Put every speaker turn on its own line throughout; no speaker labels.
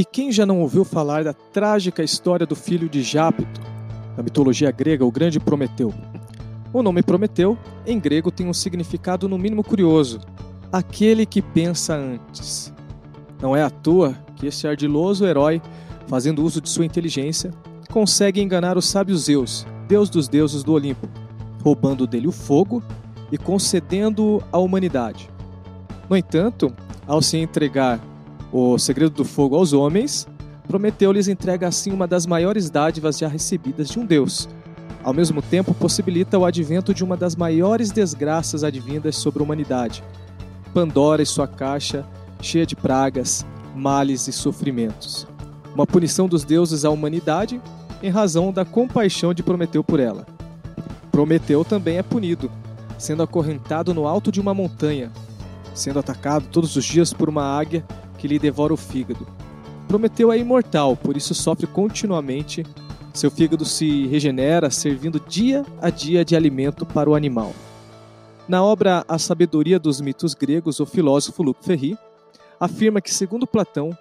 E quem já não ouviu falar da trágica história do filho de Jápito, na mitologia grega, o grande Prometeu? O nome Prometeu, em grego, tem um significado no mínimo curioso: aquele que pensa antes. Não é à toa que esse ardiloso herói, fazendo uso de sua inteligência, consegue enganar o sábio Zeus, deus dos deuses do Olimpo, roubando dele o fogo e concedendo à humanidade. No entanto, ao se entregar o segredo do fogo aos homens, Prometeu lhes entrega assim uma das maiores dádivas já recebidas de um deus. Ao mesmo tempo, possibilita o advento de uma das maiores desgraças advindas sobre a humanidade. Pandora e sua caixa, cheia de pragas, males e sofrimentos. Uma punição dos deuses à humanidade em razão da compaixão de Prometeu por ela. Prometeu também é punido, sendo acorrentado no alto de uma montanha, sendo atacado todos os dias por uma águia que lhe devora o fígado. Prometeu é imortal, por isso sofre continuamente. Seu fígado se regenera, servindo dia a dia de alimento para o animal. Na obra A Sabedoria dos Mitos Gregos, o filósofo Luc Ferry afirma que, segundo Platão,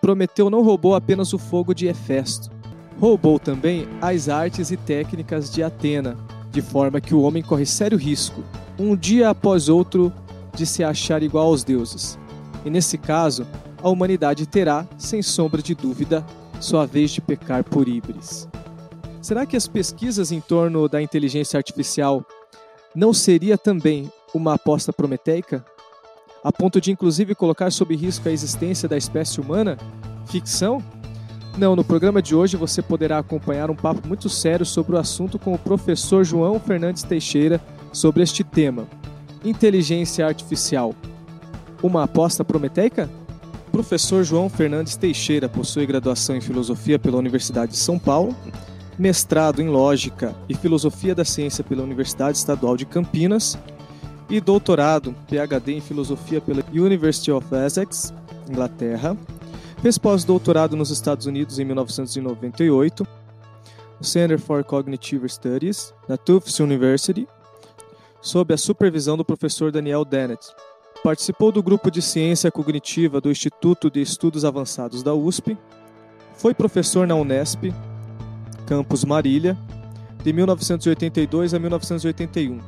Prometeu não roubou apenas o fogo de Hefesto, roubou também as artes e técnicas de Atena, de forma que o homem corre sério risco, um dia após outro, de se achar igual aos deuses. E nesse caso, a humanidade terá, sem sombra de dúvida, sua vez de pecar por híbris. Será que as pesquisas em torno da inteligência artificial não seria também uma aposta prometeica? A ponto de inclusive colocar sob risco a existência da espécie humana? Ficção? Não, no programa de hoje você poderá acompanhar um papo muito sério sobre o assunto com o professor João Fernandes Teixeira sobre este tema. Inteligência artificial. Uma aposta prometeica? Professor João Fernandes Teixeira possui graduação em filosofia pela Universidade de São Paulo, mestrado em lógica e filosofia da ciência pela Universidade Estadual de Campinas e doutorado, PhD em filosofia pela University of Essex, Inglaterra. Fez pós-doutorado nos Estados Unidos em 1998, no Center for Cognitive Studies, na Tufts University, sob a supervisão do professor Daniel Dennett. Participou do grupo de ciência cognitiva do Instituto de Estudos Avançados da USP. Foi professor na Unesp, campus Marília, de 1982 a 1981.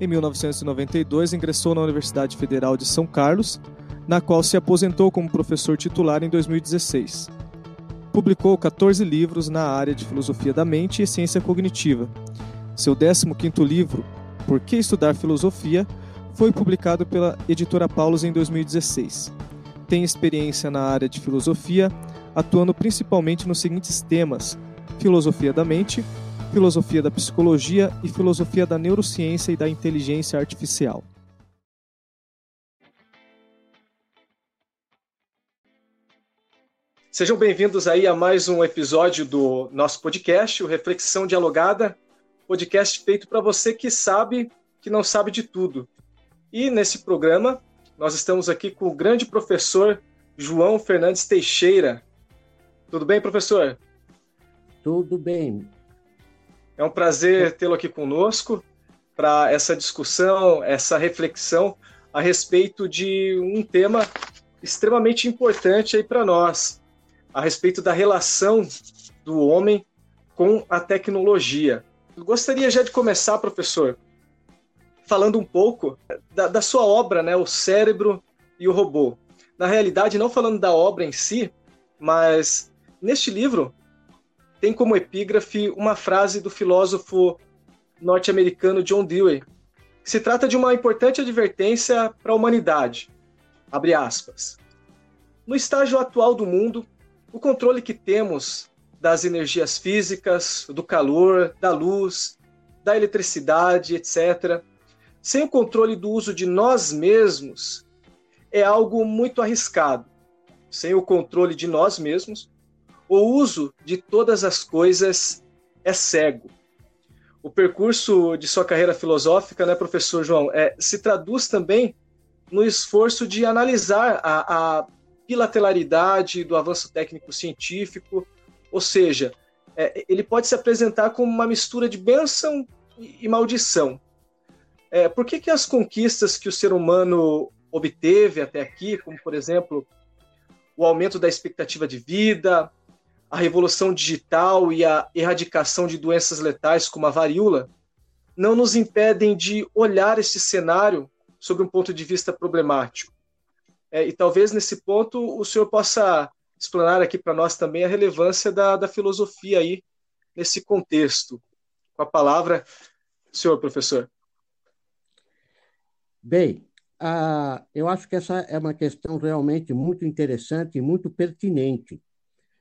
Em 1992, ingressou na Universidade Federal de São Carlos, na qual se aposentou como professor titular em 2016. Publicou 14 livros na área de filosofia da mente e ciência cognitiva. Seu 15º livro, por que Estudar Filosofia foi publicado pela editora Paulus em 2016. Tem experiência na área de filosofia, atuando principalmente nos seguintes temas: filosofia da mente, filosofia da psicologia e filosofia da neurociência e da inteligência artificial. Sejam bem-vindos aí a mais um episódio do nosso podcast, o Reflexão Dialogada, podcast feito para você que sabe que não sabe de tudo. E nesse programa, nós estamos aqui com o grande professor João Fernandes Teixeira. Tudo bem, professor?
Tudo bem.
É um prazer tê-lo aqui conosco para essa discussão, essa reflexão a respeito de um tema extremamente importante aí para nós, a respeito da relação do homem com a tecnologia. Eu gostaria já de começar, professor, falando um pouco da, da, sua obra, né, O Cérebro e o Robô. Na realidade, não falando da obra em si, mas neste livro tem como epígrafe uma frase do filósofo norte-americano John Dewey, se trata de uma importante advertência para a humanidade. Abre aspas. No estágio atual do mundo, o controle que temos das energias físicas, do calor, da luz, da eletricidade, etc., sem o controle do uso de nós mesmos, é algo muito arriscado. Sem o controle de nós mesmos, o uso de todas as coisas é cego. O percurso de sua carreira filosófica, né, professor João, é, se traduz também no esforço de analisar a, a bilateralidade do avanço técnico-científico, ou seja, é, ele pode se apresentar como uma mistura de bênção e maldição. É, por que, que as conquistas que o ser humano obteve até aqui, como por exemplo o aumento da expectativa de vida, a revolução digital e a erradicação de doenças letais como a varíola, não nos impedem de olhar esse cenário sob um ponto de vista problemático. É, e talvez nesse ponto o senhor possa explanar aqui para nós também a relevância da, da filosofia aí nesse contexto. Com a palavra, senhor professor.
Bem, eu acho que essa é uma questão realmente muito interessante e muito pertinente,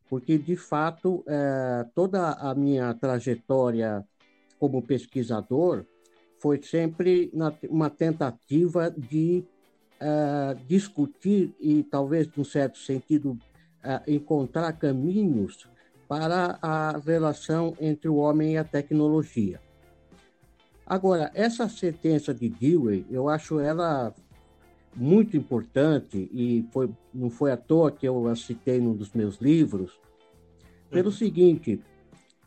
porque, de fato, uh, toda a minha trajetória como pesquisador foi sempre na, uma tentativa de uh, discutir e, talvez, num certo sentido, encontrar caminhos para a relação entre o homem e a tecnologia. Agora, essa sentença de Dewey, eu acho ela muito importante e foi, não foi à toa que eu a citei num dos meus livros, pelo uhum. seguinte,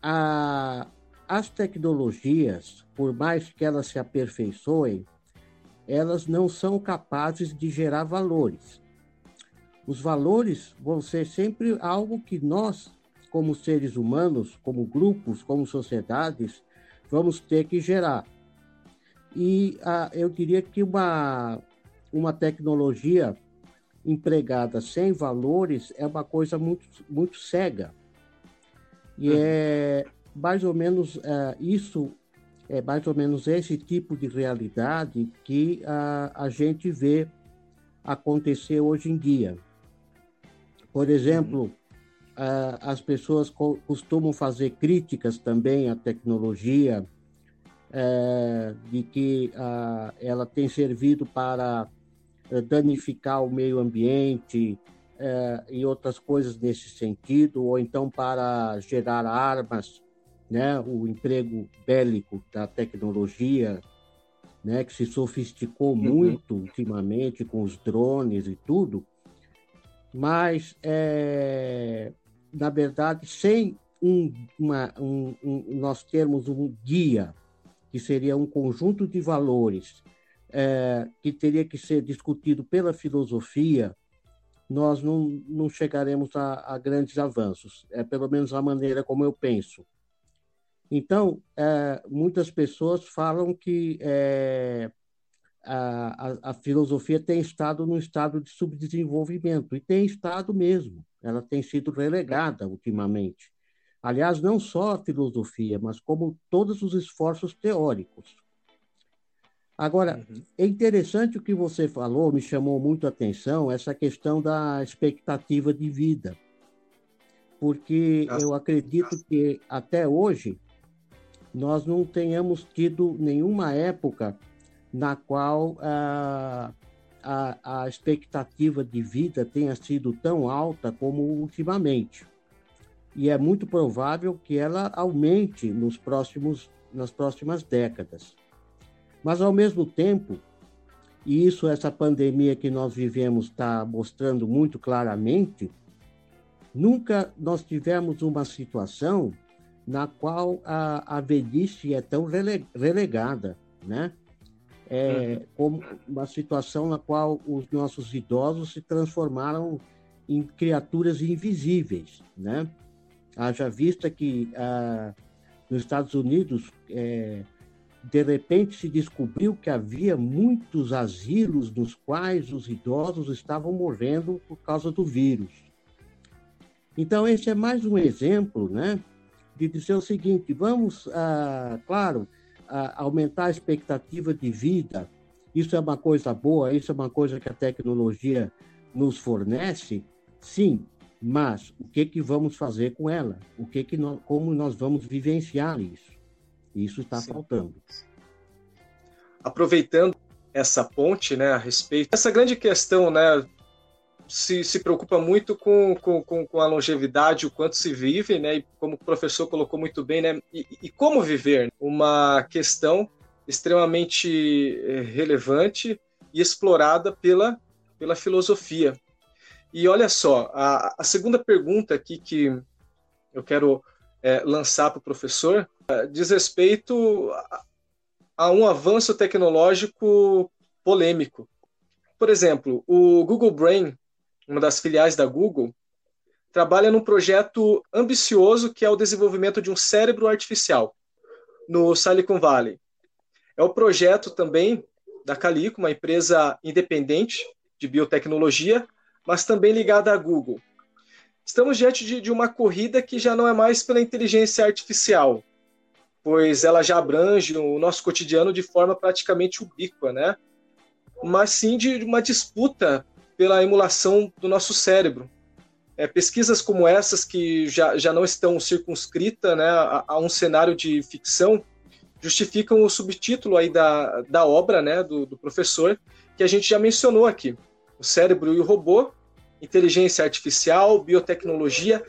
a, as tecnologias, por mais que elas se aperfeiçoem, elas não são capazes de gerar valores. Os valores vão ser sempre algo que nós como seres humanos, como grupos, como sociedades, vamos ter que gerar. E ah, eu diria que uma, uma tecnologia empregada sem valores é uma coisa muito, muito cega. E uhum. é mais ou menos é, isso, é mais ou menos esse tipo de realidade que a, a gente vê acontecer hoje em dia. Por exemplo, uhum as pessoas costumam fazer críticas também à tecnologia, é, de que ela tem servido para é, danificar o meio ambiente é, e outras coisas nesse sentido, ou então para gerar armas, né, o emprego bélico da tecnologia, né, que se sofisticou uhum. muito ultimamente com os drones e tudo, mas é, na verdade, sem um, uma, um, um, nós termos um guia, que seria um conjunto de valores é, que teria que ser discutido pela filosofia, nós não, não chegaremos a, a, grandes avanços. É pelo menos a maneira como eu penso. Então, é, muitas pessoas falam que é, a, a, a, filosofia tem estado num estado de subdesenvolvimento, e tem estado mesmo. Ela tem sido relegada ultimamente. Aliás, não só a filosofia, mas como todos os esforços teóricos. Agora, uhum. é interessante o que você falou, me chamou muito a atenção, essa questão da expectativa de vida. Porque Nossa. eu acredito que até hoje nós não tenhamos tido nenhuma época na qual a, a, a expectativa de vida tenha sido tão alta como ultimamente. E é muito provável que ela aumente nos próximos, nas próximas décadas. Mas, ao mesmo tempo, e isso essa pandemia que nós vivemos está mostrando muito claramente, nunca nós tivemos uma situação na qual a, a velhice é tão relegada, né? É, como uma situação na qual os nossos idosos se transformaram em criaturas invisíveis, né? Haja vista que ah, nos Estados Unidos, é, de repente se descobriu que havia muitos asilos nos quais os idosos estavam morrendo por causa do vírus. Então, esse é mais um exemplo, né? De dizer o seguinte: vamos, ah, claro, aumentar a expectativa de vida, isso é uma coisa boa, isso é uma coisa que a tecnologia nos fornece, sim, mas o que que vamos fazer com ela? O que que nós, como nós vamos vivenciar isso? Isso está sim. faltando.
Aproveitando essa ponte, né, a respeito essa grande questão, né, se, se preocupa muito com, com, com, a longevidade, o quanto se vive, né? E como o professor colocou muito bem, né? E, e como viver? Uma questão extremamente eh, relevante e explorada pela, pela filosofia. E olha só, a, a segunda pergunta aqui que eu quero é, lançar para o professor é, diz respeito a, a um avanço tecnológico polêmico. Por exemplo, o Google Brain uma das filiais da Google, trabalha num projeto ambicioso que é o desenvolvimento de um cérebro artificial no Silicon Valley. É o projeto também da Calico, uma empresa independente de biotecnologia, mas também ligada à Google. Estamos diante de, de uma corrida que já não é mais pela inteligência artificial, pois ela já abrange o nosso cotidiano de forma praticamente ubíqua, né? Mas sim de uma disputa pela emulação do nosso cérebro. É, pesquisas como essas, que já, já não estão circunscritas né, a, a, um cenário de ficção, justificam o subtítulo aí da, da obra né, do, do professor, que a gente já mencionou aqui: O Cérebro e o Robô, Inteligência Artificial, Biotecnologia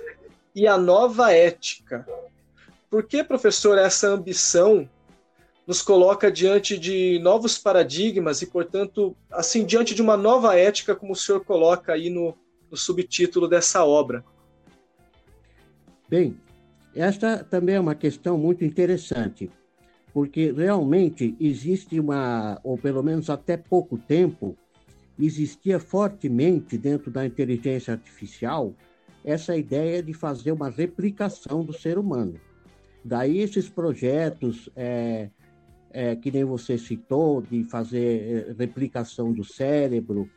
e a Nova Ética. Por que, professor, essa ambição nos coloca diante de novos paradigmas e, portanto, assim, diante de uma nova ética, como o senhor coloca aí no, no subtítulo dessa obra?
Bem, esta também é uma questão muito interessante, porque realmente existe uma, ou pelo menos até pouco tempo, existia fortemente dentro da inteligência artificial essa ideia de fazer uma replicação do ser humano. Daí esses projetos, é, é, que nem você citou, de fazer é, replicação do cérebro,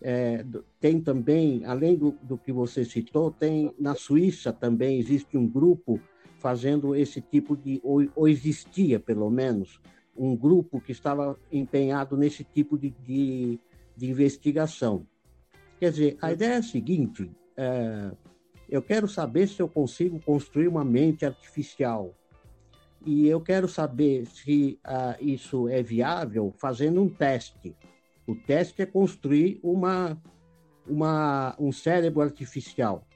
é, tem também, além do, do, que você citou, tem na Suíça também existe um grupo fazendo esse tipo de, ou, ou existia pelo menos, um grupo que estava empenhado nesse tipo de, de, de investigação. Quer dizer, a ideia é a seguinte: é, eu quero saber se eu consigo construir uma mente artificial. E eu quero saber se uh, isso é viável fazendo um teste. O teste é construir uma, uma, um cérebro artificial.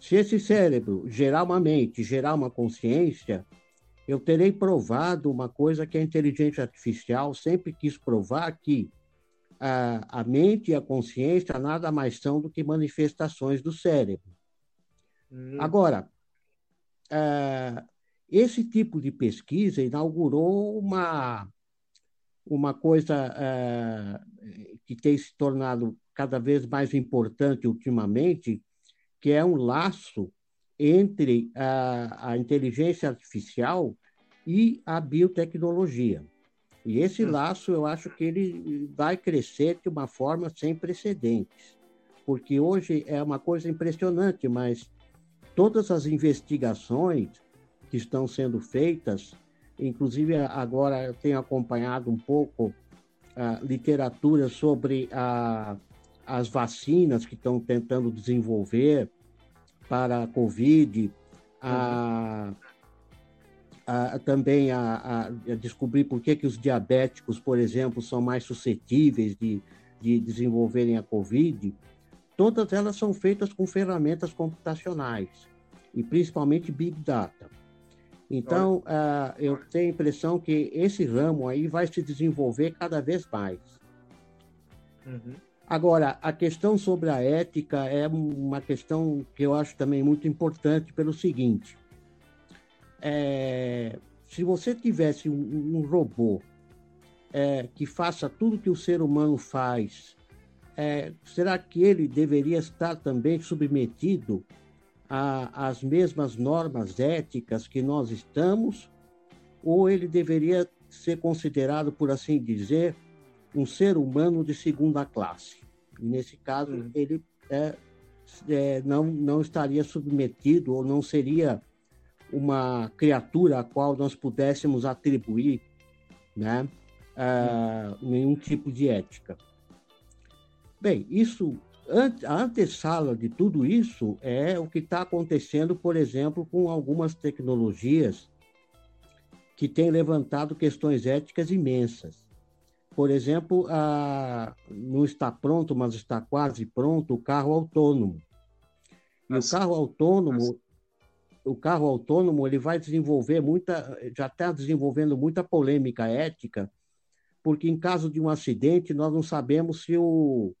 Se esse cérebro gerar uma mente, gerar uma consciência, eu terei provado uma coisa que a inteligência artificial sempre quis provar que a, a mente e a consciência nada mais são do que manifestações do cérebro. Hum. Agora, uh, esse tipo de pesquisa inaugurou uma, uma coisa uh, que tem se tornado cada vez mais importante ultimamente, que é um laço entre a, a inteligência artificial e a biotecnologia. E esse hum. laço, eu acho que ele vai crescer de uma forma sem precedentes, porque hoje é uma coisa impressionante, mas todas as investigações que estão sendo feitas, inclusive agora eu tenho acompanhado um pouco a literatura sobre a, as vacinas que estão tentando desenvolver para a Covid, a, a, também a, descobrir por que, que os diabéticos, por exemplo, são mais suscetíveis de, de desenvolverem a Covid todas elas são feitas com ferramentas computacionais e principalmente Big Data. Então, uh, eu tenho a impressão que esse ramo aí vai se desenvolver cada vez mais. Uhum. Agora, a questão sobre a ética é uma questão que eu acho também muito importante pelo seguinte: é, se você tivesse um, um robô é, que faça tudo que o ser humano faz é, será que ele deveria estar também submetido às mesmas normas éticas que nós estamos? Ou ele deveria ser considerado, por assim dizer, um ser humano de segunda classe? E nesse caso, uhum. ele é, é, não, não estaria submetido ou não seria uma criatura a qual nós pudéssemos atribuir né, uh, nenhum tipo de ética. Bem, isso, a antessala de tudo isso é o que está acontecendo, por exemplo, com algumas tecnologias que têm levantado questões éticas imensas. Por exemplo, a, não está pronto, mas está quase pronto o carro autônomo. E o carro autônomo, o carro autônomo, ele vai desenvolver muita, já está desenvolvendo muita polêmica ética, porque em caso de um acidente nós não sabemos se o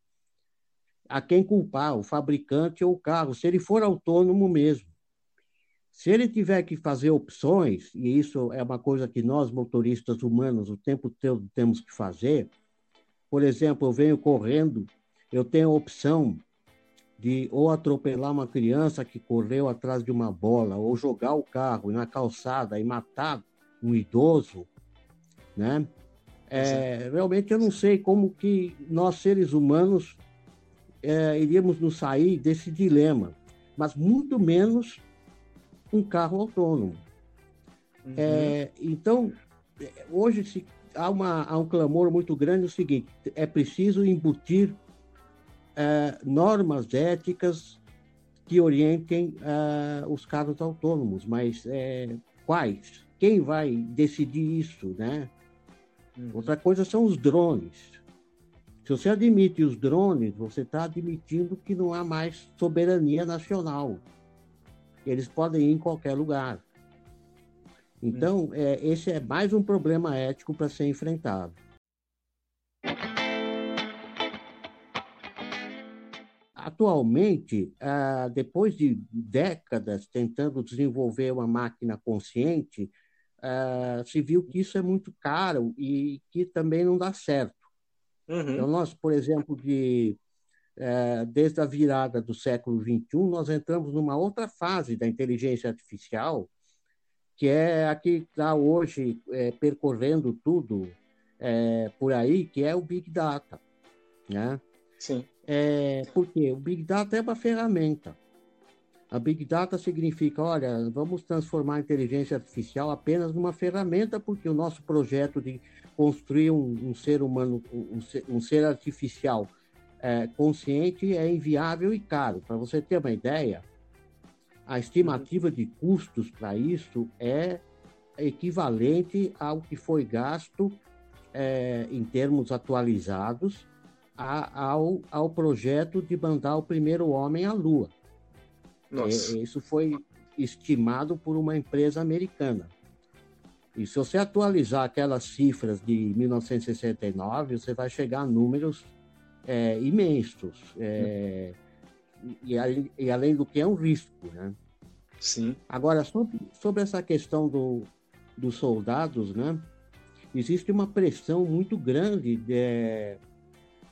a quem culpar, o fabricante ou o carro, se ele for autônomo mesmo. Se ele tiver que fazer opções, e isso é uma coisa que nós, motoristas humanos, o tempo todo temos que fazer, por exemplo, eu venho correndo, eu tenho a opção de ou atropelar uma criança que correu atrás de uma bola, ou jogar o carro na calçada e matar um idoso, né? É, realmente eu não sei como que nós seres humanos é, iríamos nos sair desse dilema, mas muito menos um carro autônomo. Uhum. É, então, hoje se, há, uma, há um clamor muito grande o seguinte: é preciso embutir é, normas éticas que orientem é, os carros autônomos, mas é, quais? Quem vai decidir isso, né? Uhum. Outra coisa são os drones. Se você admite os drones, você está admitindo que não há mais soberania nacional. Eles podem ir em qualquer lugar. Então, uhum. é, esse é mais um problema ético para ser enfrentado. Atualmente, ah, depois de décadas tentando desenvolver uma máquina consciente, uh, se viu que isso é muito caro e que também não dá certo. Uhum. Então, nós, por exemplo, de, uh, desde a virada do século XXI, nós entramos numa outra fase da inteligência artificial, que é a que está hoje é, percorrendo tudo é, por aí, que é o Big Data. Né?
Sim.
É, porque o Big Data é uma ferramenta. A Big Data significa, olha, vamos transformar a inteligência artificial apenas numa ferramenta, porque o nosso projeto de construir um, um ser humano, um ser, um ser artificial é, consciente é inviável e caro. Para você ter uma ideia, a estimativa de custos para isso é equivalente ao que foi gasto é, em termos atualizados a, ao, ao projeto de mandar o primeiro homem à Lua. Nossa. Isso foi estimado por uma empresa americana. E se você atualizar aquelas cifras de 1969, você vai chegar a números é, imensos. É, e, e, além do que é um risco, né?
Sim.
Agora, sobre, sobre essa questão do, dos soldados, né? Existe uma pressão muito grande de,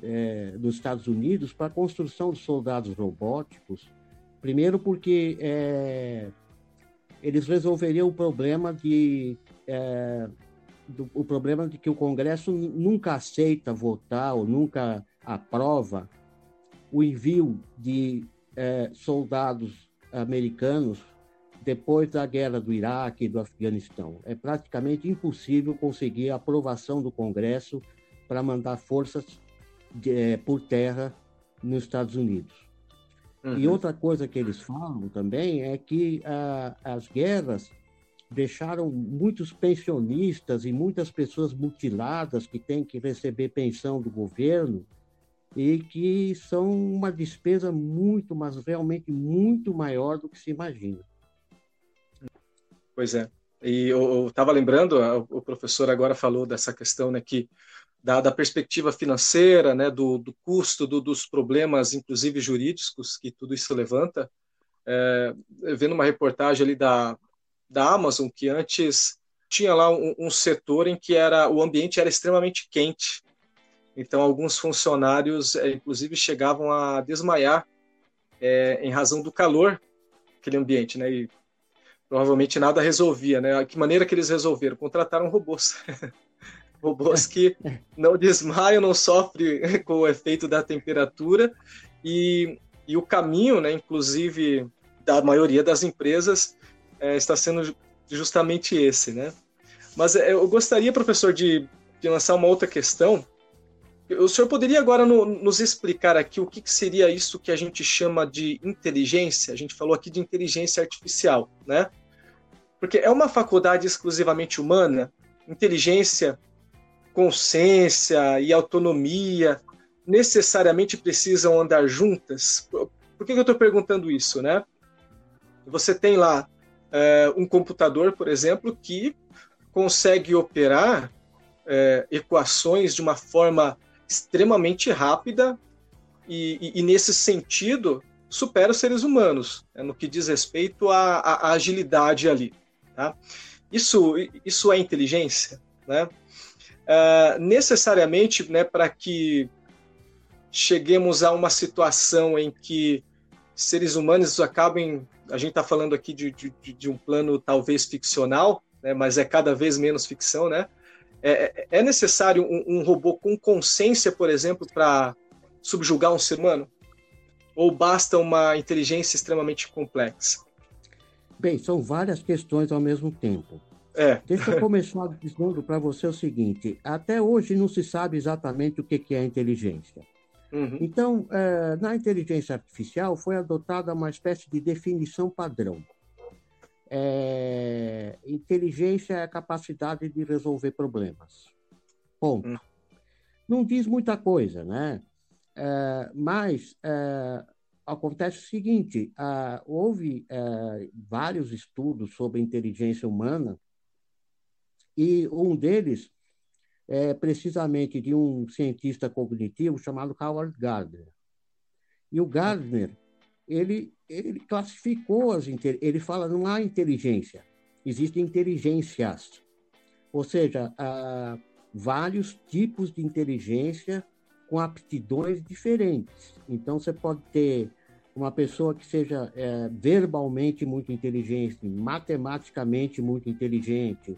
é, dos Estados Unidos para a construção de soldados robóticos Primeiro porque é, eles resolveriam o problema de é, do, o problema de que o Congresso nunca aceita votar ou nunca aprova o envio de é, soldados americanos depois da guerra do Iraque e do Afeganistão. É praticamente impossível conseguir a aprovação do Congresso para mandar forças de, é, por terra nos Estados Unidos. Uhum. E outra coisa que eles falam também é que ah, as guerras deixaram muitos pensionistas e muitas pessoas mutiladas que têm que receber pensão do governo e que são uma despesa muito, mas realmente muito maior do que se imagina.
Pois é. E eu estava lembrando, o professor agora falou dessa questão, né, que da, da perspectiva financeira, né, do, do custo, do, dos problemas, inclusive jurídicos, que tudo isso levanta. É, vendo uma reportagem ali da, da Amazon, que antes tinha lá um, um, setor em que era o ambiente era extremamente quente. Então, alguns funcionários, é, inclusive, chegavam a desmaiar é, em razão do calor aquele ambiente, né? E provavelmente nada resolvia, né? Que maneira que eles resolveram? Contrataram robôs. robôs que não desmaiam, não sofrem com o efeito da temperatura e, e o caminho, né, inclusive da maioria das empresas, é, está sendo justamente esse, né? Mas é, eu gostaria, professor, de, de lançar uma outra questão. O senhor poderia agora no, nos explicar aqui o que, que, seria isso que a gente chama de inteligência? A gente falou aqui de inteligência artificial, né? Porque é uma faculdade exclusivamente humana. Inteligência consciência e autonomia necessariamente precisam andar juntas? Por que, eu estou perguntando isso, né? Você tem lá é, um computador, por exemplo, que consegue operar é, equações de uma forma extremamente rápida e, e, e, nesse sentido supera os seres humanos né, no que diz respeito à, à agilidade ali. Tá? Isso, isso é inteligência, né? Uh, necessariamente né, para que cheguemos a uma situação em que seres humanos acabem. A gente está falando aqui de, de, de, um plano talvez ficcional, né, mas é cada vez menos ficção, né? É, é necessário um, um robô com consciência, por exemplo, para subjugar um ser humano? Ou basta uma inteligência extremamente complexa?
Bem, são várias questões ao mesmo tempo. É. Deixa eu começar dizendo para você o seguinte: até hoje não se sabe exatamente o que é inteligência. Uhum. Então, é, na inteligência artificial foi adotada uma espécie de definição padrão. É, inteligência é a capacidade de resolver problemas. Ponto. Uhum. Não diz muita coisa, né? É, mas é, acontece o seguinte: houve é, vários estudos sobre inteligência humana, e um deles é precisamente de um cientista cognitivo chamado Howard Gardner. E o Gardner, ele, ele classificou as ele fala não há inteligência, existem inteligências, ou seja, vários tipos de inteligência com aptidões diferentes. Então, você pode ter uma pessoa que seja é, verbalmente muito inteligente, matematicamente muito inteligente,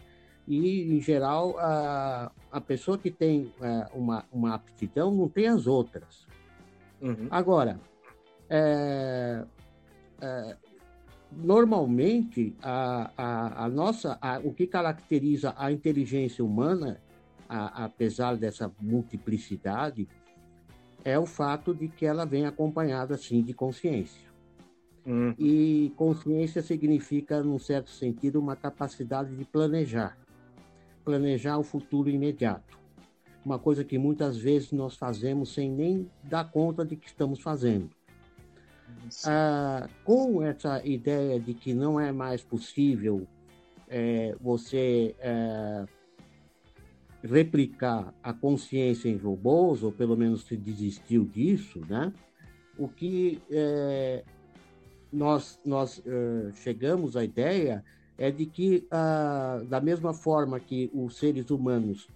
e, em geral, a, a pessoa que tem é, uma, uma aptidão não tem as outras. Uhum. Agora, é, é, normalmente, a, a, a nossa, a, o que caracteriza a inteligência humana, apesar dessa multiplicidade, é o fato de que ela vem acompanhada, sim, de consciência. Hum. E consciência significa, num certo sentido, uma capacidade de planejar. Planejar o futuro imediato. Uma coisa que muitas vezes nós fazemos sem nem dar conta de que estamos fazendo. Ah, com essa ideia de que não é mais possível é, você é, replicar a consciência em robôs, ou pelo menos se desistiu disso, né? O que é, nós, nós é, chegamos à ideia é de que, ah, da mesma forma que os seres humanos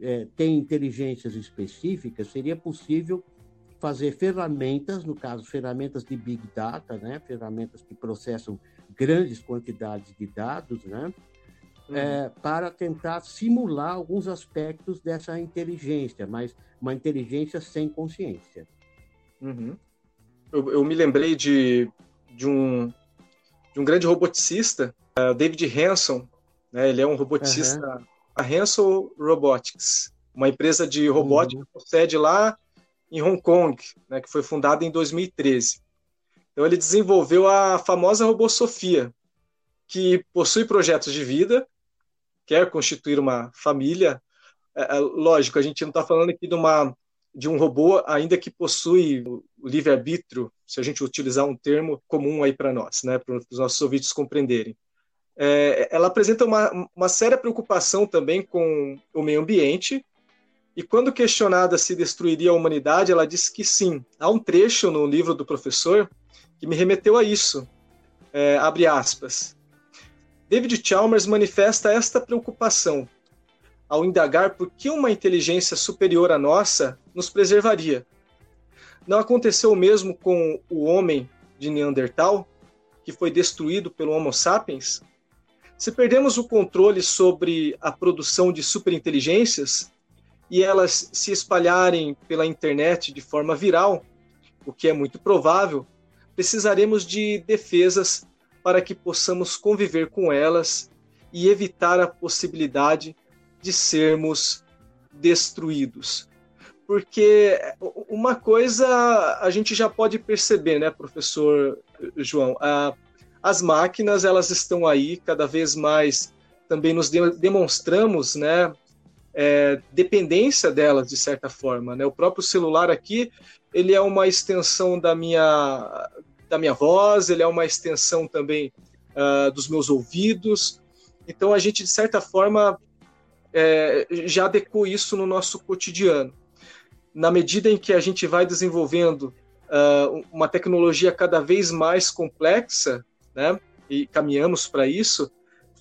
é, têm inteligências específicas, seria possível fazer ferramentas, no caso, ferramentas de Big Data, né? ferramentas que processam grandes quantidades de dados, né? uhum. é, para tentar simular alguns aspectos dessa inteligência, mas uma inteligência sem consciência.
Uhum. Eu, eu, me lembrei de, de, um, de um grande roboticista, uh, David Hanson. Né? Ele é um roboticista, uhum. a Hanson Robotics, uma empresa de robótica uhum. com sede lá em Hong Kong, né, que foi fundada em 2013. Então ele desenvolveu a famosa robô Sofia, que possui projetos de vida quer constituir uma família, é, é, lógico, a gente não está falando aqui de, uma, de um robô ainda que possui o livre-arbítrio, se a gente utilizar um termo comum aí para nós, né, para os nossos ouvintes compreenderem. É, ela apresenta uma, uma séria preocupação também com o meio ambiente, e quando questionada se destruiria a humanidade, ela disse que sim. Há um trecho no livro do professor que me remeteu a isso. É, abre aspas. David Chalmers manifesta esta preocupação ao indagar por que uma inteligência superior à nossa nos preservaria. Não aconteceu o mesmo com o homem de Neandertal, que foi destruído pelo Homo sapiens? Se perdemos o controle sobre a produção de superinteligências e elas se espalharem pela internet de forma viral, o que é muito provável, precisaremos de defesas para que possamos conviver com elas e evitar a possibilidade de sermos destruídos. Porque uma coisa a gente já pode perceber, né, professor João? As máquinas elas estão aí cada vez mais também nos demonstramos, né, é, dependência delas de certa forma, né? O próprio celular aqui ele é uma extensão da minha da minha voz, ele é uma extensão também uh, dos meus ouvidos. Então a gente, de certa forma, é, já adequou isso no nosso cotidiano. Na medida em que a gente vai desenvolvendo uh, uma tecnologia cada vez mais complexa, né, e caminhamos para isso,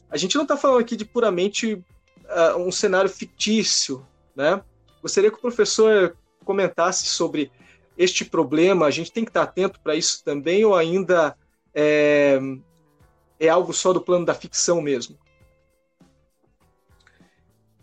a gente não está falando aqui de puramente uh, um cenário fictício, né? Gostaria que o professor comentasse sobre este problema, a gente tem que estar atento para isso também, ou ainda é, é algo só do plano da ficção mesmo?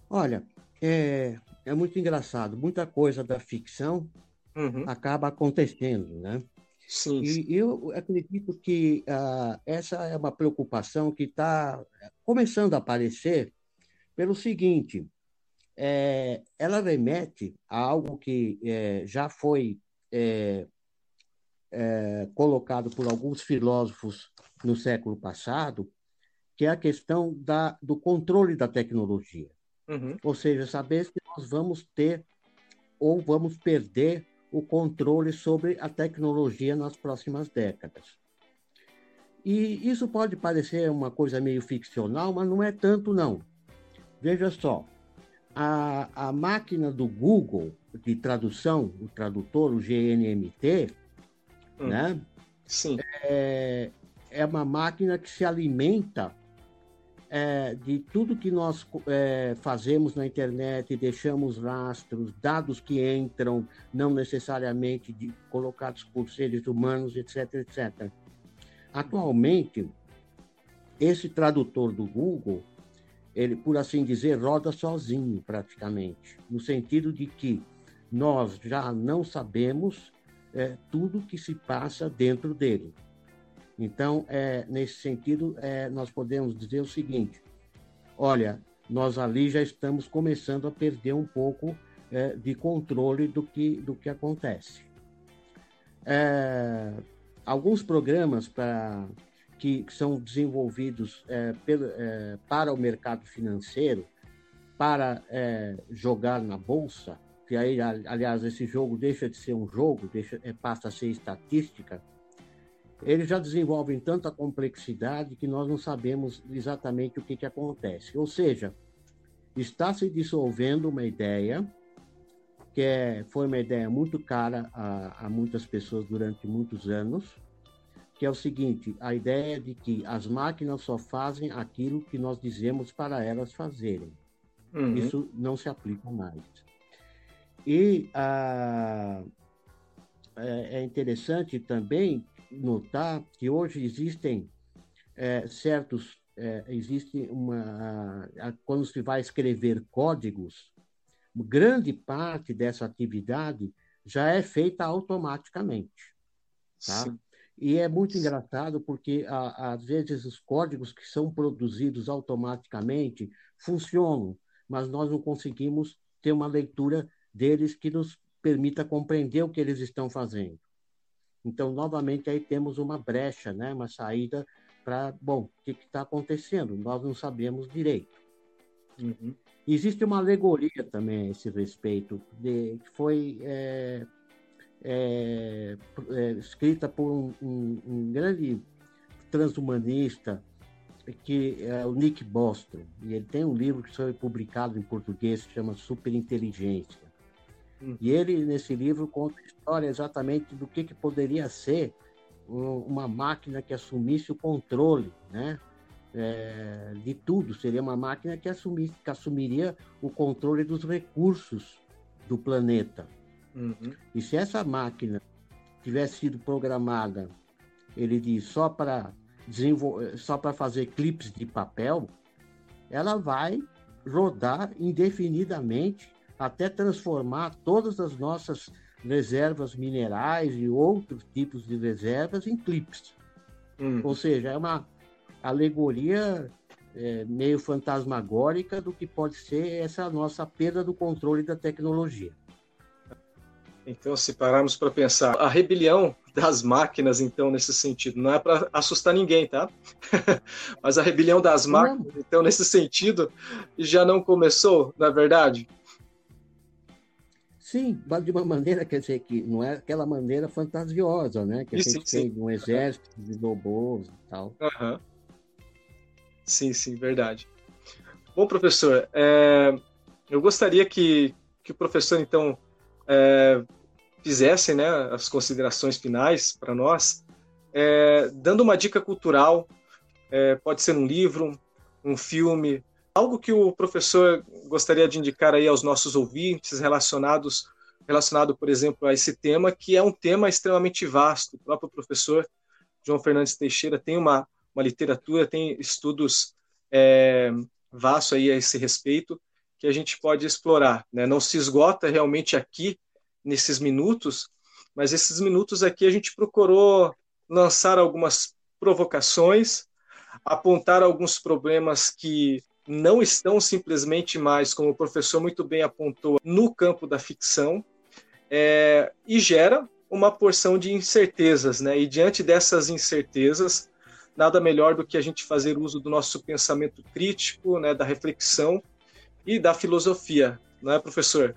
Olha, é, é muito engraçado. Muita coisa da ficção uhum. acaba acontecendo, né?
Sim.
E eu acredito que uh, essa é uma preocupação que está começando a aparecer pelo seguinte: é, ela remete a algo que é, já foi é colocado por alguns filósofos no século passado, que é a questão da, do controle da tecnologia. Uhum. Ou seja, saber se nós vamos ter ou vamos perder o controle sobre a tecnologia nas próximas décadas. E isso pode parecer uma coisa meio ficcional, mas não é tanto, não. Veja só, a, a máquina do Google de tradução, o tradutor, o GNMT, hum. né?
Sim.
É, é uma máquina que se alimenta é, de tudo que nós é, fazemos na internet, deixamos rastros, dados que entram, não necessariamente de, colocados por seres humanos, etc, etc. Atualmente, esse tradutor do Google, ele, por assim dizer, roda sozinho praticamente, no sentido de que nós já não sabemos é, tudo que se passa dentro dele. Então, é, nesse sentido, é, nós podemos dizer o seguinte: olha, nós ali já estamos começando a perder um pouco é, de controle do que, do que acontece. É, alguns programas pra, que, que são desenvolvidos é, pelo, é, para o mercado financeiro, para jogar na bolsa, que aí, aliás, esse jogo deixa de ser um jogo, deixa, passa a ser estatística eles já desenvolvem tanta complexidade que nós não sabemos exatamente o que, que acontece. Ou seja, está se dissolvendo uma ideia que é, foi uma ideia muito cara a, a muitas pessoas durante muitos anos, que é o seguinte: a ideia de que as máquinas só fazem aquilo que nós dizemos para elas fazerem. Uhum. Isso não se aplica mais. E ah, é, é interessante também notar que hoje existem é, certos é, existe uma quando se vai escrever códigos grande parte dessa atividade já é feita automaticamente tá? Sim. e é muito engraçado porque a, às vezes os códigos que são produzidos automaticamente funcionam mas nós não conseguimos ter uma leitura deles que nos permita compreender o que eles estão fazendo então, novamente, aí temos uma brecha, né? uma saída para, bom, o que está acontecendo? Nós não sabemos direito. Uhum. Existe uma alegoria também a esse respeito, de, que foi é, é, é, escrita por um, um, um, grande transhumanista, que é o Nick Bostrom. E ele tem um livro que foi publicado em português, que chama Superinteligência. E ele, nesse livro, conta a história exatamente do que, que poderia ser uma máquina que assumisse o controle né? É, de tudo. Seria uma máquina que, assumisse, que assumiria o controle dos recursos do planeta. Uhum. E se essa máquina tivesse sido programada, ele diz, só para só para fazer clipes de papel, ela vai rodar indefinidamente até transformar todas as nossas reservas minerais e outros tipos de reservas em clipes. Hum. Ou seja, é uma alegoria é, meio fantasmagórica do que pode ser essa nossa perda do controle da tecnologia.
Então, se pararmos para pensar, a rebelião das máquinas, então, nesse sentido, não é para assustar ninguém, tá? Mas a rebelião das máquinas, então, nesse sentido, já não começou, na verdade?
Sim, de uma maneira, quer dizer, que não é aquela maneira fantasiosa, né? Que a sim, gente sim, tem um exército de robôs e tal.
Uhum. Sim, sim, verdade. Bom, professor, é, eu gostaria que, que o professor, então, é, fizesse né, as considerações finais para nós, é, dando uma dica cultural, é, pode ser um livro, um filme, Algo que o professor gostaria de indicar aí aos nossos ouvintes relacionados relacionado, por exemplo, a esse tema, que é um tema extremamente vasto. O próprio professor João Fernandes Teixeira tem uma, uma literatura, tem estudos é, vastos aí a esse respeito, que a gente pode explorar. Né? Não se esgota realmente aqui, nesses minutos, mas esses minutos aqui a gente procurou lançar algumas provocações, apontar alguns problemas que não estão simplesmente mais, como o professor muito bem apontou, no campo da ficção, é, e gera uma porção de incertezas, né? E diante dessas incertezas, nada melhor do que a gente fazer uso do nosso pensamento crítico, né, da reflexão e da filosofia, não é, professor?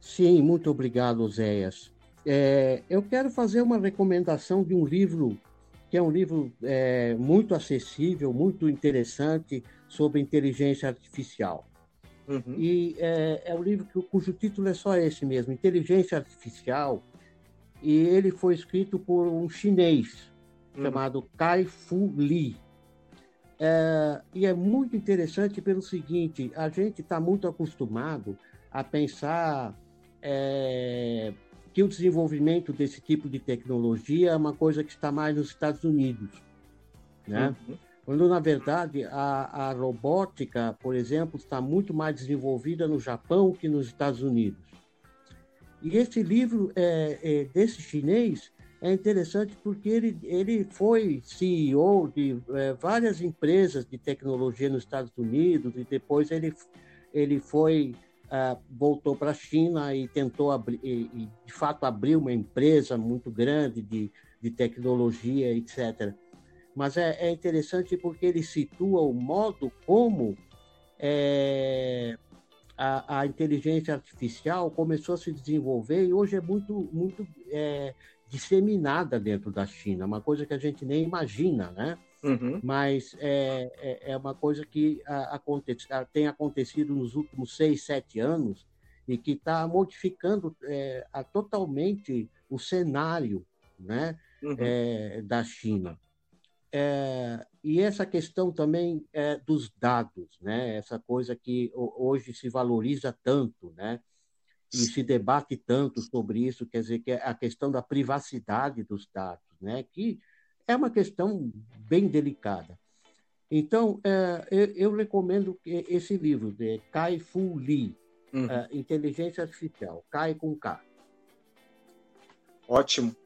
Sim, muito obrigado, Zéias. É, eu quero fazer uma recomendação de um livro que é um livro é, muito acessível, muito interessante sobre inteligência artificial. Uhum. E é, é um livro que, cujo título é só esse mesmo, Inteligência Artificial, e ele foi escrito por um chinês uhum. chamado Kai Fu Lee. É, e é muito interessante pelo seguinte: a gente está muito acostumado a pensar é, que o desenvolvimento desse tipo de tecnologia é uma coisa que está mais nos Estados Unidos, né? Uhum. Quando, na verdade, a, a robótica, por exemplo, está muito mais desenvolvida no Japão que nos Estados Unidos. E esse livro é, é, desse chinês é interessante porque ele, ele foi CEO de é, várias empresas de tecnologia nos Estados Unidos e depois ele, ele foi uh, voltou para a China e tentou abrir, e, e, de fato abriu uma empresa muito grande de, de tecnologia, etc. Mas é, é interessante porque ele situa o modo como é, a, a, inteligência artificial começou a se desenvolver e hoje é muito, muito é, disseminada dentro da China, uma coisa que a gente nem imagina, né? Uhum. Mas é, é, é, uma coisa que a, a, tem acontecido nos últimos seis, sete anos e que está modificando é, totalmente o cenário né, uhum. É, da China. É, e essa questão também é, dos dados, né, essa coisa que hoje se valoriza tanto, né, e se debate tanto sobre isso, quer dizer, que é a questão da privacidade dos dados, né, que é uma questão bem delicada. Então, é, eu, eu, recomendo esse livro de Kai Fu Lee, uhum. é, Inteligência Artificial, Kai com K.
Ótimo.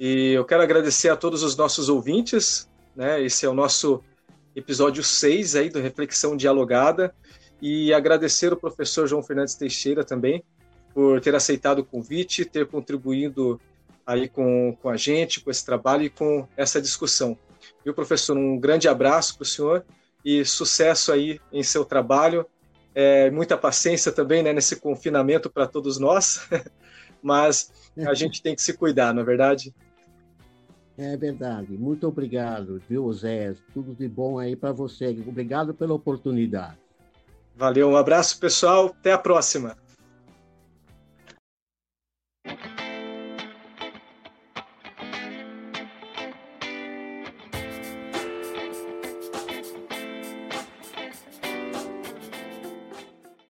E eu quero agradecer a todos os nossos ouvintes, né? Esse é o nosso episódio 6 aí do Reflexão Dialogada e agradecer o professor João Fernandes Teixeira também por ter aceitado o convite, ter contribuído aí com, com a gente, com esse trabalho e com essa discussão. Viu, professor? Um grande abraço para o senhor e sucesso aí em seu trabalho. É, muita paciência também né, nesse confinamento para todos nós, mas a gente tem que se cuidar, não é verdade?
É verdade. Muito obrigado, viu, Zé? Tudo de bom aí para você. Obrigado pela oportunidade.
Valeu, um abraço, pessoal. Até a próxima.